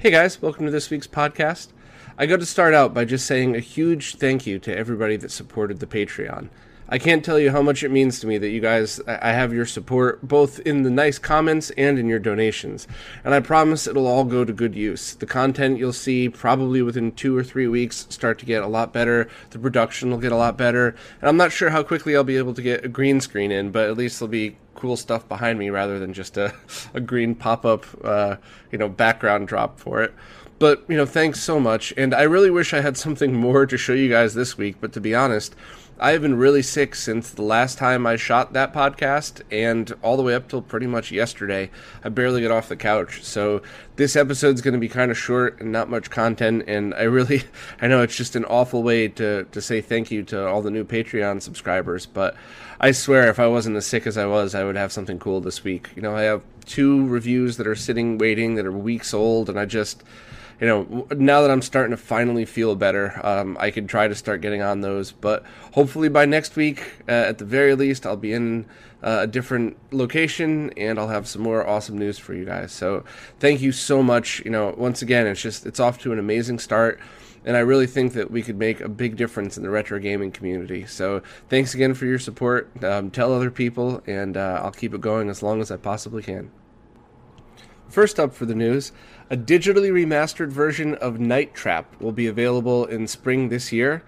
Hey guys, welcome to this week's podcast. I got to start out by just saying a huge thank you to everybody that supported the Patreon. I can't tell you how much it means to me that you guys, I have your support both in the nice comments and in your donations. And I promise it'll all go to good use. The content you'll see probably within two or three weeks start to get a lot better. The production will get a lot better. And I'm not sure how quickly I'll be able to get a green screen in, but at least there'll be cool stuff behind me rather than just a, a green pop up, uh, you know, background drop for it. But, you know, thanks so much. And I really wish I had something more to show you guys this week, but to be honest, I have been really sick since the last time I shot that podcast, and all the way up till pretty much yesterday. I barely get off the couch. So this episode's going to be kind of short and not much content. And I really, I know it's just an awful way to to say thank you to all the new Patreon subscribers, but I swear if I wasn't as sick as I was, I would have something cool this week. You know, I have two reviews that are sitting waiting that are weeks old, and I just you know, now that I'm starting to finally feel better, um, I can try to start getting on those. But hopefully by next week, uh, at the very least, I'll be in uh, a different location and I'll have some more awesome news for you guys. So thank you so much. You know, once again, it's just it's off to an amazing start. And I really think that we could make a big difference in the retro gaming community. So, thanks again for your support. Um, tell other people, and uh, I'll keep it going as long as I possibly can. First up for the news, a digitally remastered version of Night Trap will be available in spring this year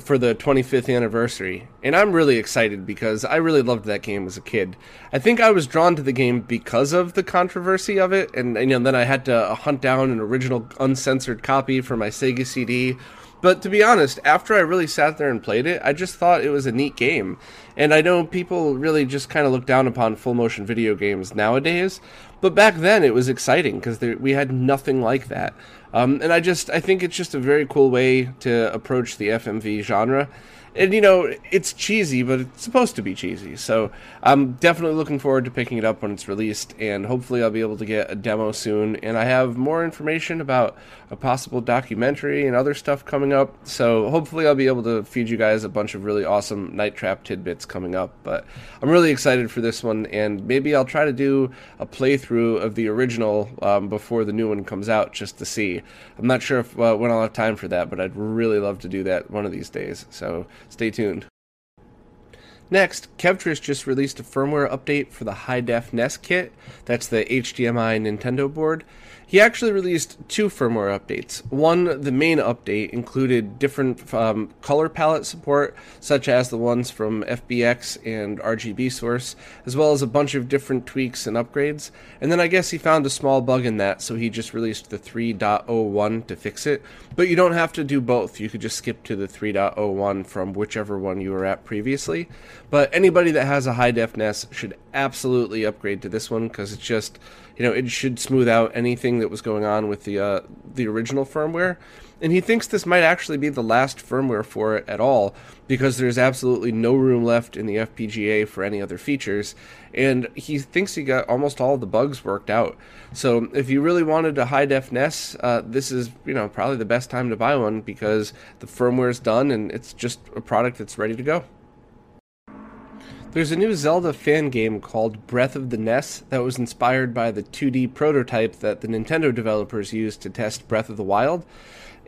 for the 25th anniversary. And I'm really excited because I really loved that game as a kid. I think I was drawn to the game because of the controversy of it and you know then I had to uh, hunt down an original uncensored copy for my Sega CD but to be honest, after I really sat there and played it, I just thought it was a neat game. And I know people really just kind of look down upon full motion video games nowadays, but back then it was exciting because we had nothing like that. Um, and I just I think it's just a very cool way to approach the FMV genre and you know it's cheesy but it's supposed to be cheesy. So i'm definitely looking forward to picking it up when it's released and hopefully i'll be able to get a demo soon. And i have more information about a possible documentary and other stuff coming up. So hopefully i'll be able to feed you guys a bunch of really awesome night trap tidbits coming up. But i'm really excited for this one and maybe i'll try to do a playthrough of the original um, before the new one comes out just to see. I'm not sure if uh, when i'll have time for that but i'd really love to do that one of these days. So Stay tuned. Next, Kevtris just released a firmware update for the High Def NES kit. That's the HDMI Nintendo board. He actually released two firmware updates. One, the main update, included different um, color palette support, such as the ones from FBX and RGB Source, as well as a bunch of different tweaks and upgrades. And then I guess he found a small bug in that, so he just released the 3.01 to fix it. But you don't have to do both. You could just skip to the 3.01 from whichever one you were at previously. But anybody that has a high def NES should absolutely upgrade to this one because it's just you know, it should smooth out anything that was going on with the uh, the original firmware. And he thinks this might actually be the last firmware for it at all because there's absolutely no room left in the FPGA for any other features. And he thinks he got almost all the bugs worked out. So if you really wanted a high def NES, uh, this is you know probably the best time to buy one because the firmware is done and it's just a product that's ready to go. There's a new Zelda fan game called Breath of the NES that was inspired by the 2D prototype that the Nintendo developers used to test Breath of the Wild.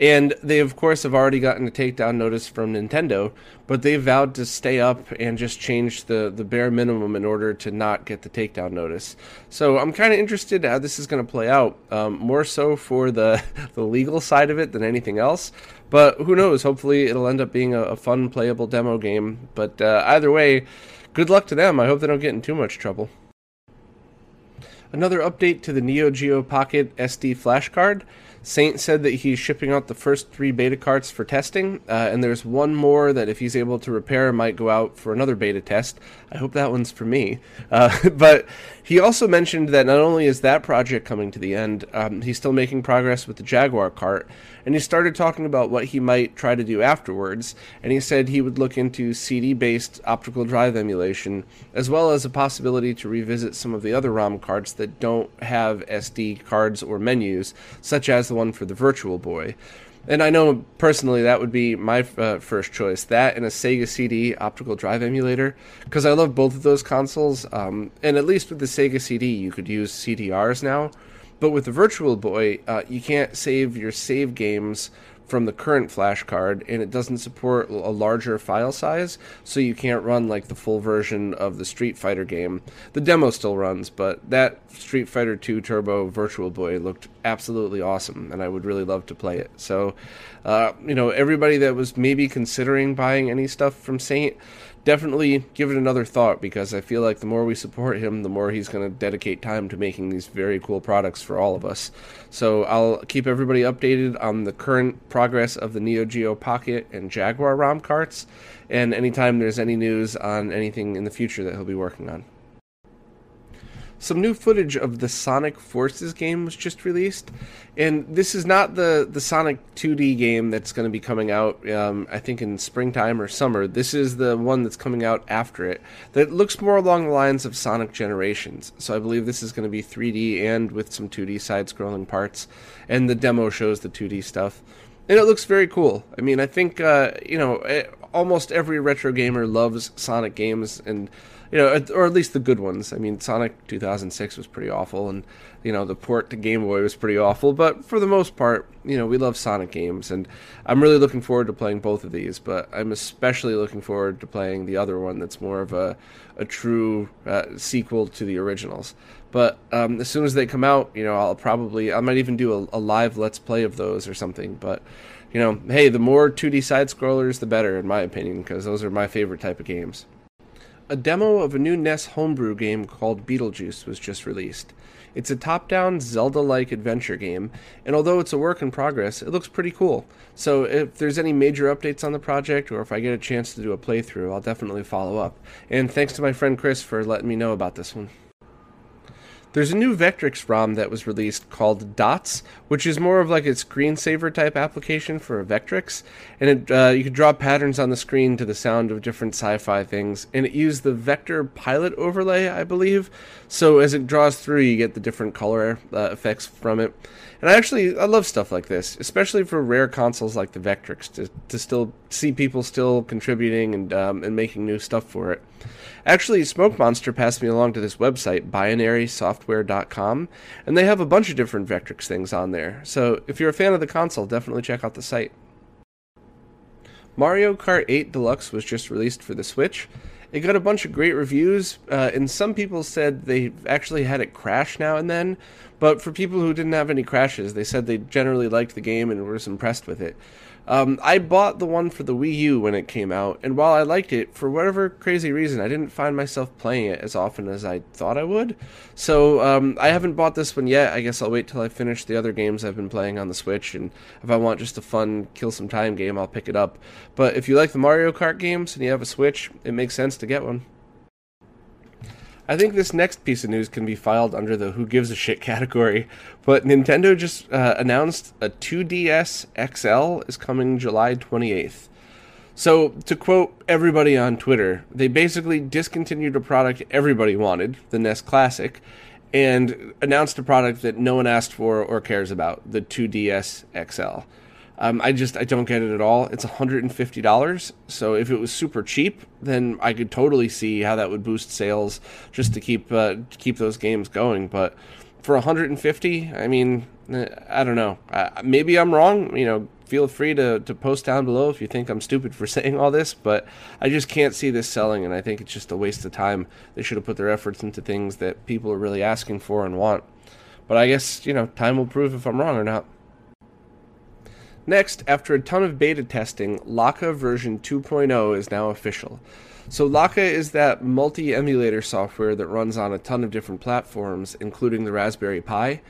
And they, of course, have already gotten a takedown notice from Nintendo, but they vowed to stay up and just change the, the bare minimum in order to not get the takedown notice. So I'm kind of interested how this is going to play out, um, more so for the, the legal side of it than anything else. But who knows? Hopefully, it'll end up being a, a fun, playable demo game. But uh, either way, good luck to them. I hope they don't get in too much trouble. Another update to the Neo Geo Pocket SD flash card. Saint said that he's shipping out the first three beta carts for testing, uh, and there's one more that if he's able to repair might go out for another beta test. I hope that one's for me. Uh, but he also mentioned that not only is that project coming to the end, um, he's still making progress with the Jaguar cart, and he started talking about what he might try to do afterwards. And he said he would look into CD based optical drive emulation, as well as a possibility to revisit some of the other ROM carts that don't have SD cards or menus, such as the one for the Virtual Boy. And I know personally that would be my uh, first choice. That and a Sega CD optical drive emulator, because I love both of those consoles. Um, and at least with the Sega CD, you could use CDRs now. But with the Virtual Boy, uh, you can't save your save games from the current flash card and it doesn't support a larger file size so you can't run like the full version of the street fighter game. The demo still runs but that street fighter 2 turbo virtual boy looked absolutely awesome and i would really love to play it. So uh, you know everybody that was maybe considering buying any stuff from saint definitely give it another thought because I feel like the more we support him, the more he's going to dedicate time to making these very cool products for all of us. So I'll keep everybody updated on the current progress of the Neo Geo Pocket and Jaguar ROM carts, and anytime there's any news on anything in the future that he'll be working on. Some new footage of the Sonic Forces game was just released, and this is not the the Sonic 2D game that's going to be coming out. Um, I think in springtime or summer. This is the one that's coming out after it. That looks more along the lines of Sonic Generations. So I believe this is going to be 3D and with some 2D side-scrolling parts. And the demo shows the 2D stuff, and it looks very cool. I mean, I think uh, you know eh, almost every retro gamer loves Sonic games and you know, or at least the good ones. I mean, Sonic 2006 was pretty awful, and you know, the port to Game Boy was pretty awful. But for the most part, you know, we love Sonic games, and I'm really looking forward to playing both of these. But I'm especially looking forward to playing the other one that's more of a a true uh, sequel to the originals. But um, as soon as they come out, you know, I'll probably I might even do a, a live Let's Play of those or something. But you know, hey, the more 2D side scrollers, the better, in my opinion, because those are my favorite type of games a demo of a new NES homebrew game called Beetlejuice was just released. It's a top down Zelda like adventure game, and although it's a work in progress, it looks pretty cool. So, if there's any major updates on the project, or if I get a chance to do a playthrough, I'll definitely follow up. And thanks to my friend Chris for letting me know about this one. There's a new Vectrex ROM that was released called Dots, which is more of like a screensaver type application for a Vectrex, and it, uh, you could draw patterns on the screen to the sound of different sci-fi things. And it used the vector pilot overlay, I believe. So as it draws through, you get the different color uh, effects from it. And I actually I love stuff like this, especially for rare consoles like the Vectrex, to, to still see people still contributing and um, and making new stuff for it. Actually, Smoke Monster passed me along to this website, binarysoftware.com, and they have a bunch of different Vectrex things on there. So if you're a fan of the console, definitely check out the site. Mario Kart 8 Deluxe was just released for the Switch. It got a bunch of great reviews, uh, and some people said they actually had it crash now and then. But for people who didn't have any crashes, they said they generally liked the game and were impressed with it. Um, I bought the one for the Wii U when it came out, and while I liked it, for whatever crazy reason, I didn't find myself playing it as often as I thought I would. So um, I haven't bought this one yet. I guess I'll wait till I finish the other games I've been playing on the Switch, and if I want just a fun kill some time game, I'll pick it up. But if you like the Mario Kart games and you have a Switch, it makes sense to get one. I think this next piece of news can be filed under the who gives a shit category, but Nintendo just uh, announced a 2DS XL is coming July 28th. So, to quote everybody on Twitter, they basically discontinued a product everybody wanted, the NES Classic, and announced a product that no one asked for or cares about, the 2DS XL. Um, I just I don't get it at all. It's $150. So if it was super cheap, then I could totally see how that would boost sales just to keep uh, keep those games going. But for 150, I mean, eh, I don't know. Uh, maybe I'm wrong. You know, feel free to, to post down below if you think I'm stupid for saying all this, but I just can't see this selling, and I think it's just a waste of time. They should have put their efforts into things that people are really asking for and want. But I guess, you know, time will prove if I'm wrong or not. Next, after a ton of beta testing, Lakka version 2.0 is now official. So, Lakka is that multi emulator software that runs on a ton of different platforms, including the Raspberry Pi.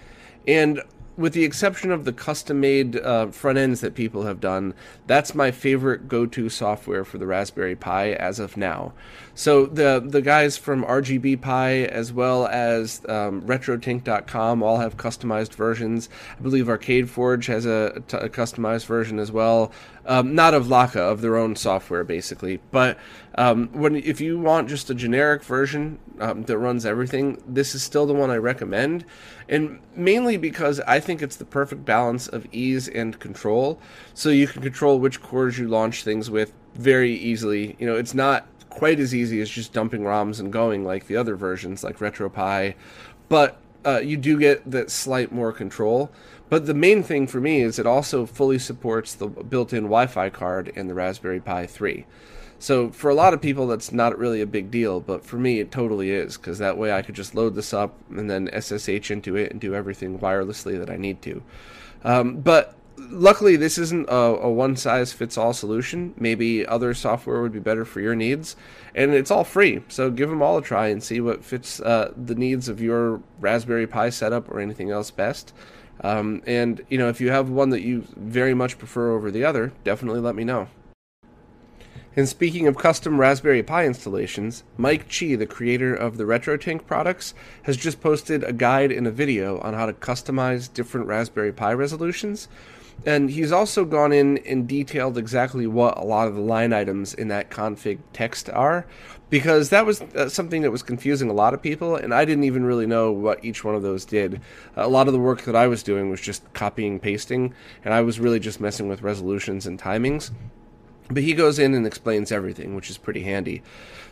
And with the exception of the custom made uh, front ends that people have done, that's my favorite go to software for the Raspberry Pi as of now. So the the guys from RGB Pi as well as um, RetroTink.com all have customized versions. I believe Arcade Forge has a, a customized version as well. Um, not of Lakka, of their own software, basically. But um, when if you want just a generic version um, that runs everything, this is still the one I recommend, and mainly because I think it's the perfect balance of ease and control. So you can control which cores you launch things with very easily. You know, it's not quite as easy as just dumping ROMs and going like the other versions, like RetroPie, but uh, you do get that slight more control. But the main thing for me is it also fully supports the built-in Wi-Fi card in the Raspberry Pi 3. So for a lot of people, that's not really a big deal, but for me, it totally is because that way I could just load this up and then SSH into it and do everything wirelessly that I need to. Um, but luckily, this isn't a, a one size fits all solution. Maybe other software would be better for your needs, and it's all free. So give them all a try and see what fits uh, the needs of your Raspberry Pi setup or anything else best. Um, and you know, if you have one that you very much prefer over the other, definitely let me know. And speaking of custom Raspberry Pi installations, Mike Chi, the creator of the RetroTink products, has just posted a guide and a video on how to customize different Raspberry Pi resolutions. And he's also gone in and detailed exactly what a lot of the line items in that config text are, because that was uh, something that was confusing a lot of people, and I didn't even really know what each one of those did. A lot of the work that I was doing was just copying pasting, and I was really just messing with resolutions and timings. But he goes in and explains everything, which is pretty handy.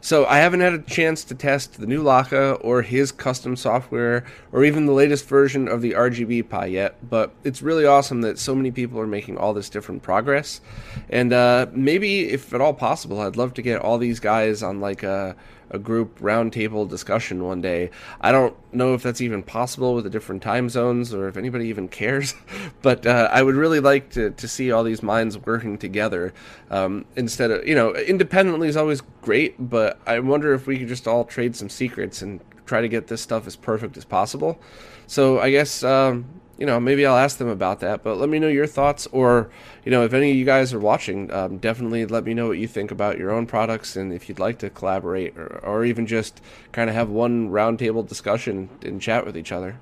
So I haven't had a chance to test the new Lakka or his custom software or even the latest version of the RGB Pi yet, but it's really awesome that so many people are making all this different progress. And uh, maybe, if at all possible, I'd love to get all these guys on like a a group roundtable discussion one day. I don't know if that's even possible with the different time zones or if anybody even cares, but uh, I would really like to, to see all these minds working together um, instead of, you know, independently is always great, but I wonder if we could just all trade some secrets and try to get this stuff as perfect as possible. So I guess um, you know, maybe I'll ask them about that. But let me know your thoughts, or you know, if any of you guys are watching, um, definitely let me know what you think about your own products, and if you'd like to collaborate, or, or even just kind of have one roundtable discussion and chat with each other.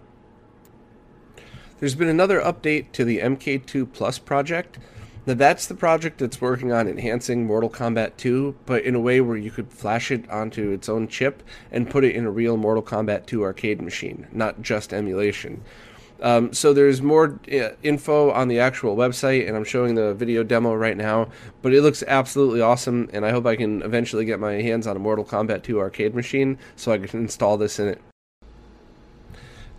There's been another update to the MK2 Plus project. Now that's the project that's working on enhancing Mortal Kombat 2, but in a way where you could flash it onto its own chip and put it in a real Mortal Kombat 2 arcade machine, not just emulation. Um, so there's more uh, info on the actual website, and I'm showing the video demo right now. But it looks absolutely awesome, and I hope I can eventually get my hands on a Mortal Kombat 2 arcade machine so I can install this in it.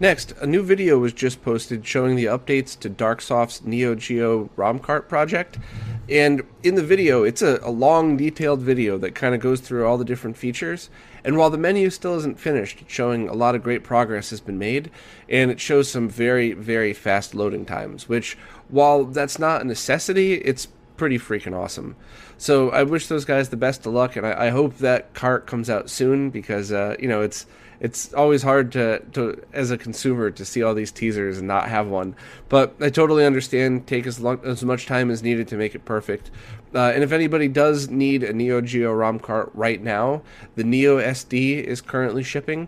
Next, a new video was just posted showing the updates to Darksoft's Neo Geo ROM cart project. And in the video, it's a, a long, detailed video that kind of goes through all the different features. And while the menu still isn't finished, it's showing a lot of great progress has been made, and it shows some very, very fast loading times, which, while that's not a necessity, it's pretty freaking awesome. So I wish those guys the best of luck, and I, I hope that cart comes out soon because, uh, you know, it's it's always hard to, to as a consumer to see all these teasers and not have one. But I totally understand. Take as long as much time as needed to make it perfect. Uh, and if anybody does need a Neo Geo ROM cart right now, the Neo SD is currently shipping.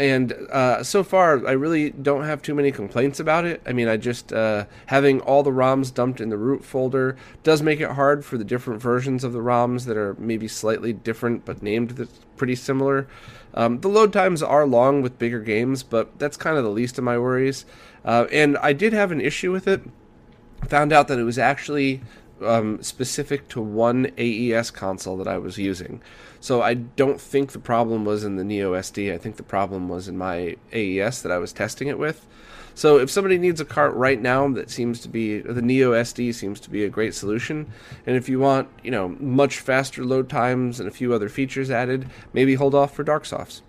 And uh, so far, I really don't have too many complaints about it. I mean, I just uh, having all the ROMs dumped in the root folder does make it hard for the different versions of the ROMs that are maybe slightly different but named pretty similar. Um, the load times are long with bigger games, but that's kind of the least of my worries. Uh, and I did have an issue with it. Found out that it was actually um, specific to one AES console that I was using. So I don't think the problem was in the Neo SD. I think the problem was in my AES that I was testing it with. So if somebody needs a cart right now, that seems to be the Neo SD seems to be a great solution. And if you want, you know, much faster load times and a few other features added, maybe hold off for Darksofts.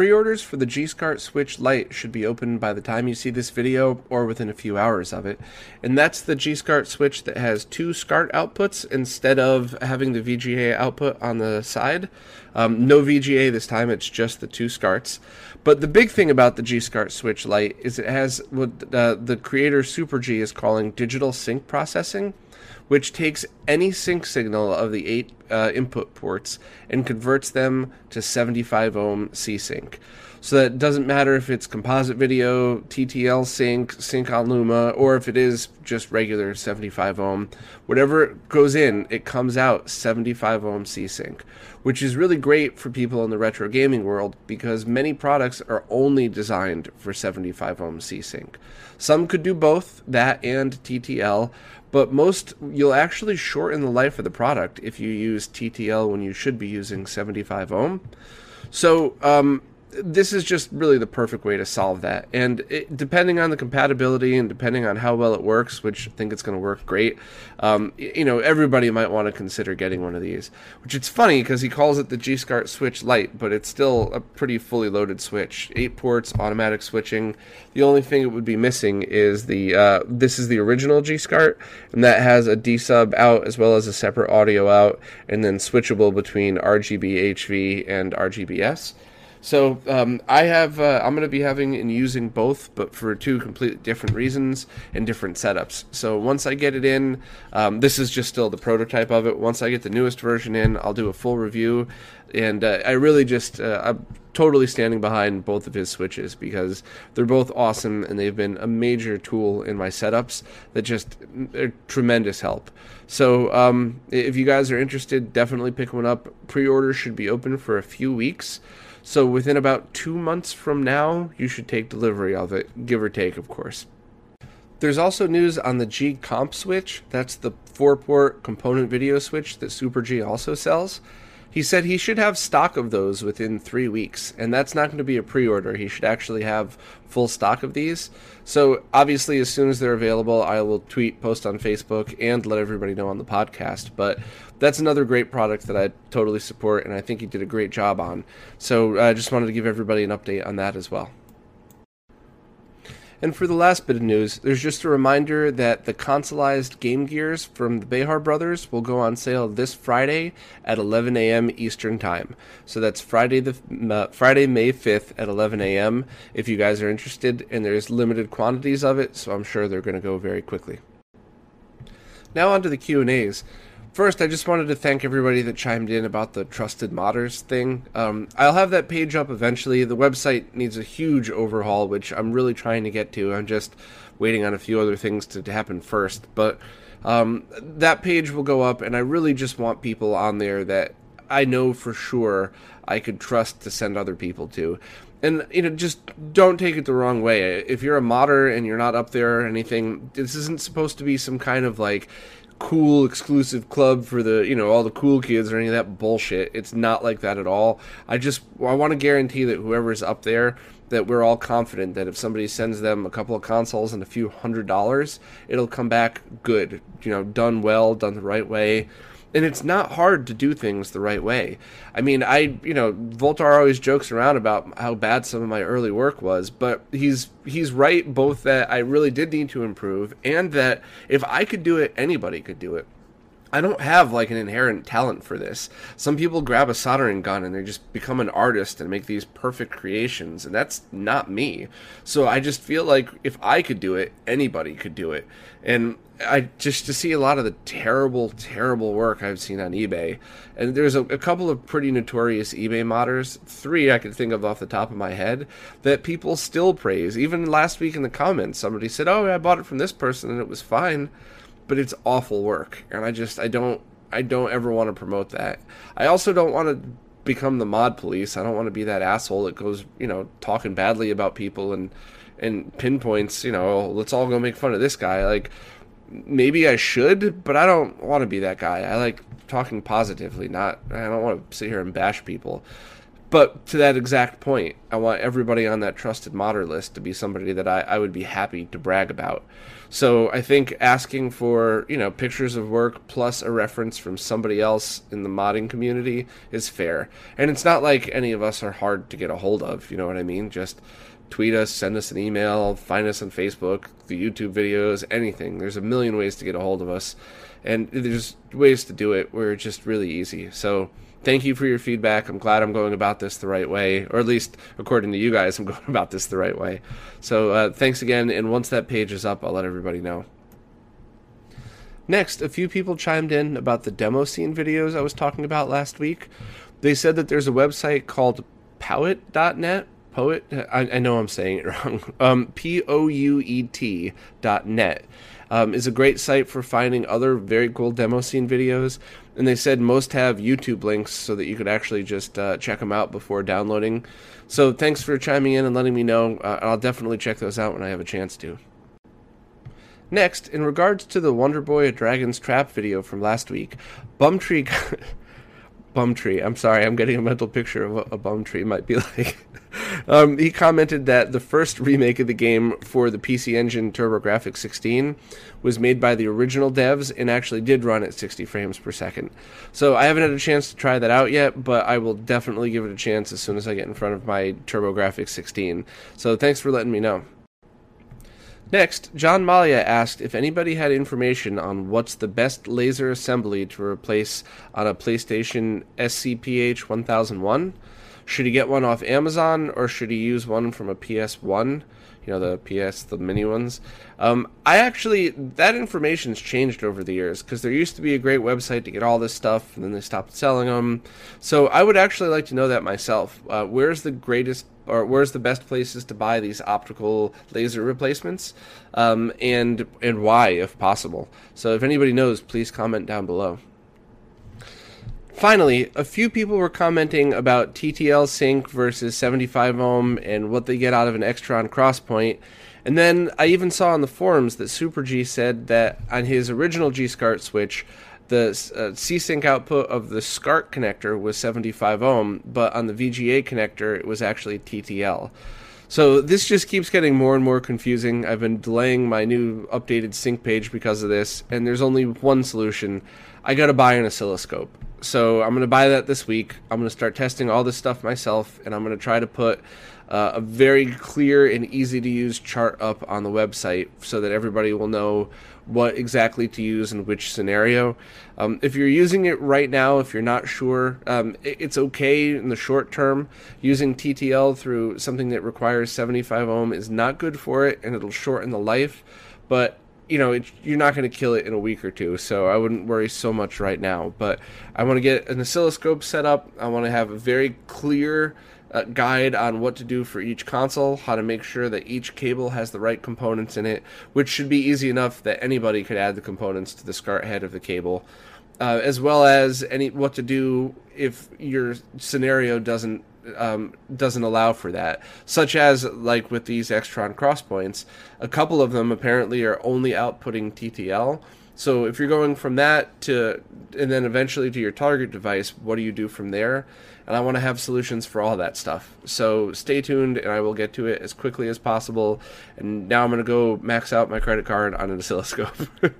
Pre-orders for the G-SCART Switch Lite should be open by the time you see this video or within a few hours of it. And that's the G-SCART Switch that has two SCART outputs instead of having the VGA output on the side. Um, no VGA this time, it's just the two SCARTs. But the big thing about the G-SCART Switch Lite is it has what uh, the creator Super G is calling digital sync processing which takes any sync signal of the eight uh, input ports and converts them to 75 ohm C sync. So that it doesn't matter if it's composite video, TTL sync, sync on Luma, or if it is just regular 75 ohm. Whatever goes in, it comes out 75 ohm C sync, which is really great for people in the retro gaming world because many products are only designed for 75 ohm C sync. Some could do both, that and TTL, but most you'll actually shorten the life of the product if you use TTL when you should be using 75 ohm. So um, this is just really the perfect way to solve that. And it, depending on the compatibility and depending on how well it works, which I think it's going to work great, um, you know, everybody might want to consider getting one of these. Which it's funny because he calls it the G SCART Switch Lite, but it's still a pretty fully loaded switch. Eight ports, automatic switching. The only thing it would be missing is the uh, this is the original G SCART, and that has a D sub out as well as a separate audio out, and then switchable between RGB HV and RGBS. So um, I have uh, I'm going to be having and using both, but for two completely different reasons and different setups. So once I get it in, um, this is just still the prototype of it. Once I get the newest version in, I'll do a full review, and uh, I really just uh, I'm totally standing behind both of his switches because they're both awesome and they've been a major tool in my setups that just are tremendous help. So um, if you guys are interested, definitely pick one up. Pre-order should be open for a few weeks. So within about two months from now, you should take delivery of it, give or take, of course. There's also news on the G Comp switch. That's the four port component video switch that Super G also sells. He said he should have stock of those within three weeks, and that's not going to be a pre order. He should actually have full stock of these. So, obviously, as soon as they're available, I will tweet, post on Facebook, and let everybody know on the podcast. But that's another great product that I totally support, and I think he did a great job on. So, I just wanted to give everybody an update on that as well. And for the last bit of news, there's just a reminder that the consoleized Game Gears from the Behar Brothers will go on sale this Friday at 11 a.m. Eastern Time. So that's Friday the uh, Friday May 5th at 11 a.m. If you guys are interested, and there's limited quantities of it, so I'm sure they're going to go very quickly. Now on to the Q and A's. First, I just wanted to thank everybody that chimed in about the Trusted Modders thing. Um, I'll have that page up eventually. The website needs a huge overhaul, which I'm really trying to get to. I'm just waiting on a few other things to, to happen first. But um, that page will go up, and I really just want people on there that I know for sure I could trust to send other people to. And you know, just don't take it the wrong way. If you're a modder and you're not up there or anything, this isn't supposed to be some kind of like cool exclusive club for the you know all the cool kids or any of that bullshit. It's not like that at all. I just i want to guarantee that whoever's up there that we're all confident that if somebody sends them a couple of consoles and a few hundred dollars it'll come back good. You know done well done the right way and it's not hard to do things the right way. I mean, I you know, Voultar always jokes around about how bad some of my early work was, but he's he's right both that I really did need to improve and that if I could do it, anybody could do it. I don't have like an inherent talent for this. Some people grab a soldering gun and they just become an artist and make these perfect creations, and that's not me. So I just feel like if I could do it, anybody could do it. And I just to see a lot of the terrible, terrible work I've seen on eBay, and there's a, a, couple of pretty notorious eBay modders, three I can think of off the top of my head that people still praise. Even last week in the comments, somebody said, "Oh, I bought it from this person and it was fine," but it's awful work, and I just I don't I don't ever want to promote that. I also don't want to become the mod police. I don't want to be that asshole that goes, you know, talking badly about people and and pinpoints, you know, let's all go make fun of this guy. Like maybe I should, but I don't want to be that guy. I like talking positively, not I don't want to sit here and bash people. But to that exact point, I want everybody on that trusted modder list to be somebody that I, I would be happy to brag about. So I think asking for, you know, pictures of work plus a reference from somebody else in the modding community is fair. And it's not like any of us are hard to get a hold of, you know what I mean? Just tweet us, send us an email, find us on Facebook, the YouTube videos, anything. There's a million ways to get a hold of us, and there's ways to do it where it's just really easy. So thank you for your feedback. I'm glad I'm going about this the right way, or at least according to you guys, I'm going about this the right way. So uh, thanks again, and once that page is up, I'll let everybody know. Next, a few people chimed in about the demo scene videos I was talking about last week. They said that there's a website called Powet.net poet? I, I, know i'm saying it wrong. Um, p-o-u-e-t dot net um, is a great site for finding other very cool demo scene videos. And they said most have youtube links so that you could actually just uh, check them out before downloading. So thanks for chiming in and letting me know. Uh, i'll definitely check those out when i have a chance to. Next in regards to the wonder boy dragon's trap video from last week bumtree bum tree. I'm sorry, I'm getting a mental picture of what a bum tree might be like. um, he commented that the first remake of the game for the PC Engine TurboGrafx 16 was made by the original devs and actually did run at 60 frames per second. So I haven't had a chance to try that out yet, but I will definitely give it a chance as soon as I get in front of my TurboGrafx 16. So thanks for letting me know. Next, John Malia asked if anybody had information on what's the best laser assembly to replace on a PlayStation SCPH 1001. Should he get one off Amazon or should he use one from a PS1? You know, the PS, the mini ones. Um, I actually, that information's changed over the years because there used to be a great website to get all this stuff and then they stopped selling them. So I would actually like to know that myself. Uh, where's the greatest or where's the best places to buy these optical laser replacements? Um, and and why if possible? So if anybody knows please comment down below. Finally a few people were commenting about ttl sync versus 75 ohm and what they get out of an extron crosspoint. And then i even saw on the forums that super g said that on his original g SCART switch the uh, C-Sync output of the SCART connector was 75 ohm, but on the VGA connector it was actually TTL. So this just keeps getting more and more confusing. I've been delaying my new updated sync page because of this, and there's only one solution. I got to buy an oscilloscope. So I'm going to buy that this week. I'm going to start testing all this stuff myself, and I'm going to try to put uh, a very clear and easy to use chart up on the website so that everybody will know what exactly to use in which scenario. Um, if you're using it right now, if you're not sure, um, it, it's okay in the short term. Using TTL through something that requires 75 ohm is not good for it, and it'll shorten the life. But you know, it, you're not going to kill it in a week or two, so I wouldn't worry so much right now. But I want to get an oscilloscope set up. I want to have a very clear uh, guide on what to do for each console, how to make sure that each cable has the right components in it, which should be easy enough that anybody could add the components to the SCART head of the cable, uh, as well as any what to do if your scenario doesn't um, doesn't allow for that, such as like with these Extron crosspoints, a couple of them apparently are only outputting TTL. So if you're going from that to and then eventually to your target device, what do you do from there? And I want to have solutions for all that stuff. So stay tuned and I will get to it as quickly as possible. And now I'm going to go max out my credit card on an oscilloscope.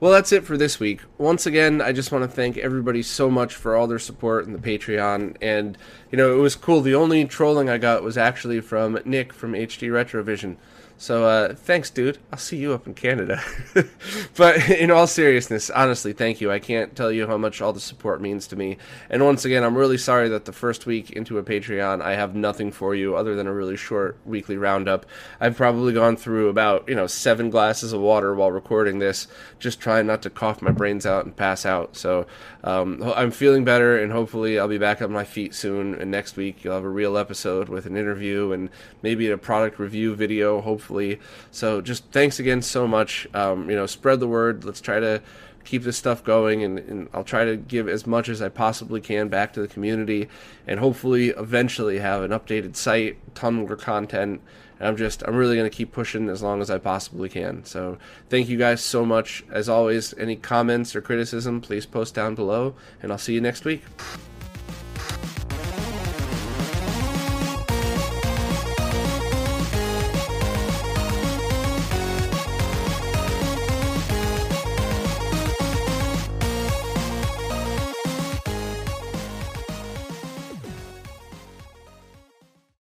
Well, that's it for this week. Once again, I just want to thank everybody so much for all their support in the Patreon. And, you know, it was cool. The only trolling I got was actually from Nick from HD Retrovision. So uh, thanks, dude. I'll see you up in Canada. but in all seriousness, honestly, thank you. I can't tell you how much all the support means to me. And once again, I'm really sorry that the first week into a Patreon, I have nothing for you other than a really short weekly roundup. I've probably gone through about you know seven glasses of water while recording this, just trying not to cough my brains out and pass out. So um, I'm feeling better, and hopefully I'll be back on my feet soon. And next week you'll have a real episode with an interview and maybe a product review video. Hopefully hopefully. So just thanks again so much. Um, you know, spread the word. Let's try to keep this stuff going and, and, I'll try to give as much as I possibly can back to the community and hopefully eventually have an updated site, ton more content. And I'm just I'm really gonna keep pushing as long as I possibly can. So thank you guys so much. As always, any comments or criticism, please post down below and I'll see you next week.